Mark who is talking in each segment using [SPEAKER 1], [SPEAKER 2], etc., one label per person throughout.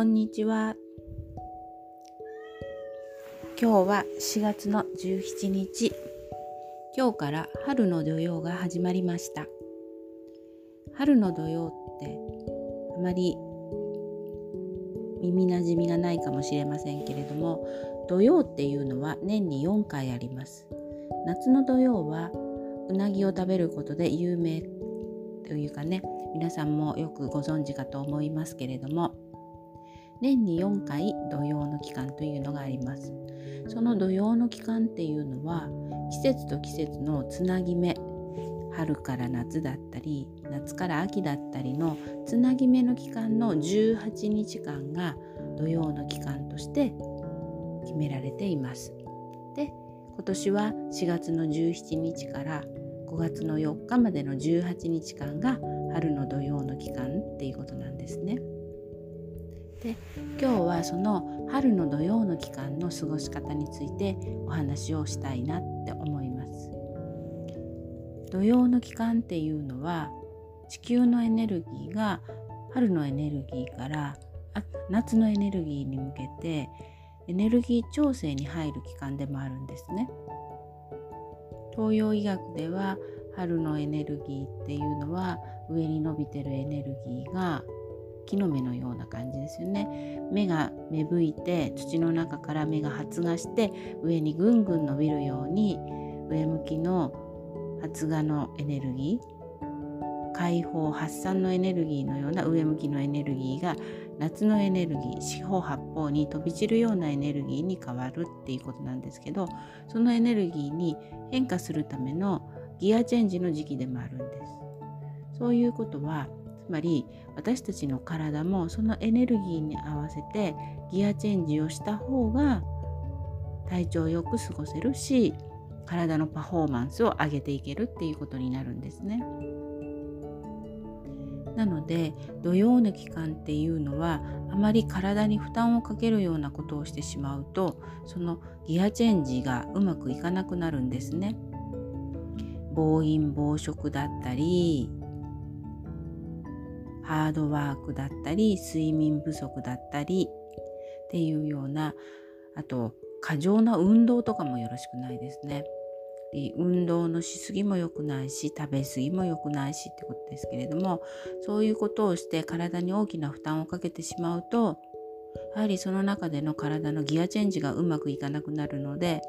[SPEAKER 1] こんにちは。今日は4月の17日。今日から春の土曜が始まりました。春の土曜ってあまり耳なじみがないかもしれませんけれども、土曜っていうのは年に4回あります。夏の土曜はうなぎを食べることで有名というかね皆さんもよくご存知かと思いますけれども年に4回土用の期間というのがありますその土用の期間っていうのは季節と季節のつなぎ目春から夏だったり夏から秋だったりのつなぎ目の期間の18日間が土用の期間として決められていますで今年は4月の17日から5月の4日までの18日間が春の土用の期間っていうことなんですね。で今日はその春の土用の期間の過ごし方についてお話をしたいなって思います。土用の期間っていうのは地球のエネルギーが春のエネルギーから夏のエネルギーに向けてエネルギー調整に入る期間でもあるんですね。東洋医学では春のエネルギーっていうのは上に伸びてるエネルギーが木の芽のような感じですよね芽が芽吹いて土の中から芽が発芽して上にぐんぐん伸びるように上向きの発芽のエネルギー解放発散のエネルギーのような上向きのエネルギーが夏のエネルギー四方八方に飛び散るようなエネルギーに変わるっていうことなんですけどそのエネルギーに変化するためのギアチェンジの時期でもあるんです。そういうことはまり私たちの体もそのエネルギーに合わせてギアチェンジをした方が体調よく過ごせるし体のパフォーマンスを上げていけるっていうことになるんですね。なので土曜の期間っていうのはあまり体に負担をかけるようなことをしてしまうとそのギアチェンジがうまくいかなくなるんですね。暴飲暴食だったりハードワークだったり睡眠不足だったりっていうようなあと過剰な運動とかもよろしくないですね。運動のしすぎも良くないし食べ過ぎも良くないしってことですけれどもそういうことをして体に大きな負担をかけてしまうとやはりその中での体のギアチェンジがうまくいかなくなるのでや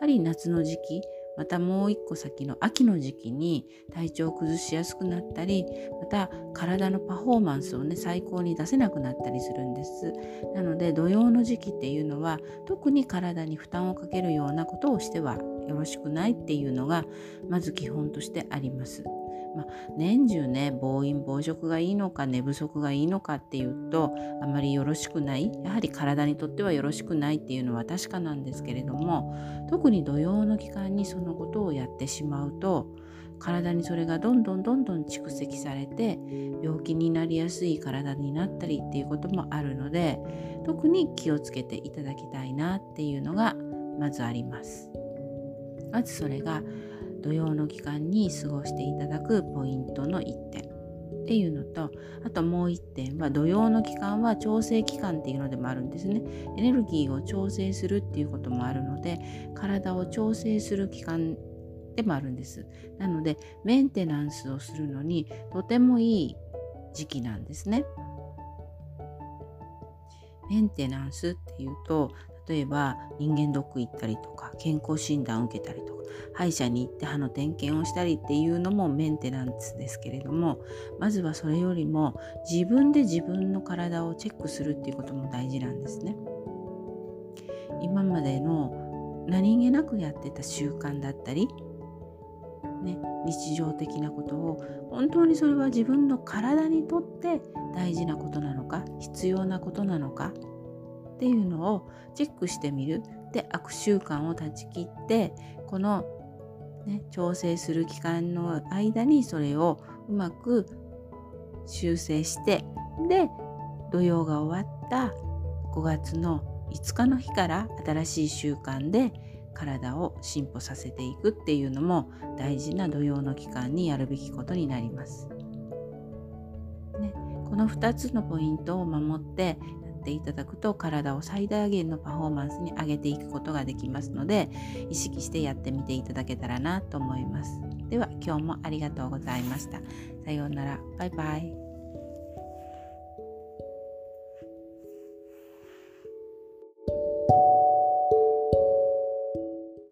[SPEAKER 1] はり夏の時期またもう一個先の秋の時期に体調を崩しやすくなったりまた体のパフォーマンスをね最高に出せなくなったりするんです。なので土曜の時期っていうのは特に体に負担をかけるようなことをしてはよろしくないっていうのがまず基本としてあります。まあ、年中ね暴飲暴食がいいのか寝不足がいいのかっていうとあまりよろしくないやはり体にとってはよろしくないっていうのは確かなんですけれども特に土曜の期間にそのことをやってしまうと体にそれがどんどんどんどん蓄積されて病気になりやすい体になったりっていうこともあるので特に気をつけていただきたいなっていうのがまずあります。まずそれが土曜の期間に過ごしていただくポイントの1点っていうのとあともう1点は土曜の期間は調整期間っていうのでもあるんですね。エネルギーを調整するっていうこともあるので体を調整する期間でもあるんです。なのでメンテナンスをするのにとてもいい時期なんですね。メンテナンスっていうと例えば人間ドック行ったりとか健康診断を受けたりとか歯医者に行って歯の点検をしたりっていうのもメンテナンスですけれどもまずはそれよりも自分で自分の体をチェックするっていうことも大事なんですね。今までの何気なくやってた習慣だったり、ね、日常的なことを本当にそれは自分の体にとって大事なことなのか必要なことなのかっていうのをチェックしてみるで悪習慣を断ち切ってこの、ね、調整する期間の間にそれをうまく修正してで土曜が終わった5月の5日の日から新しい習慣で体を進歩させていくっていうのも大事な土曜の期間にやるべきことになります。ね、この2つのポイントを守ってっていただくと体を最大限のパフォーマンスに上げていくことができますので意識してやってみていただけたらなと思います。では今日もありがとうございました。さようなら。バイバイ。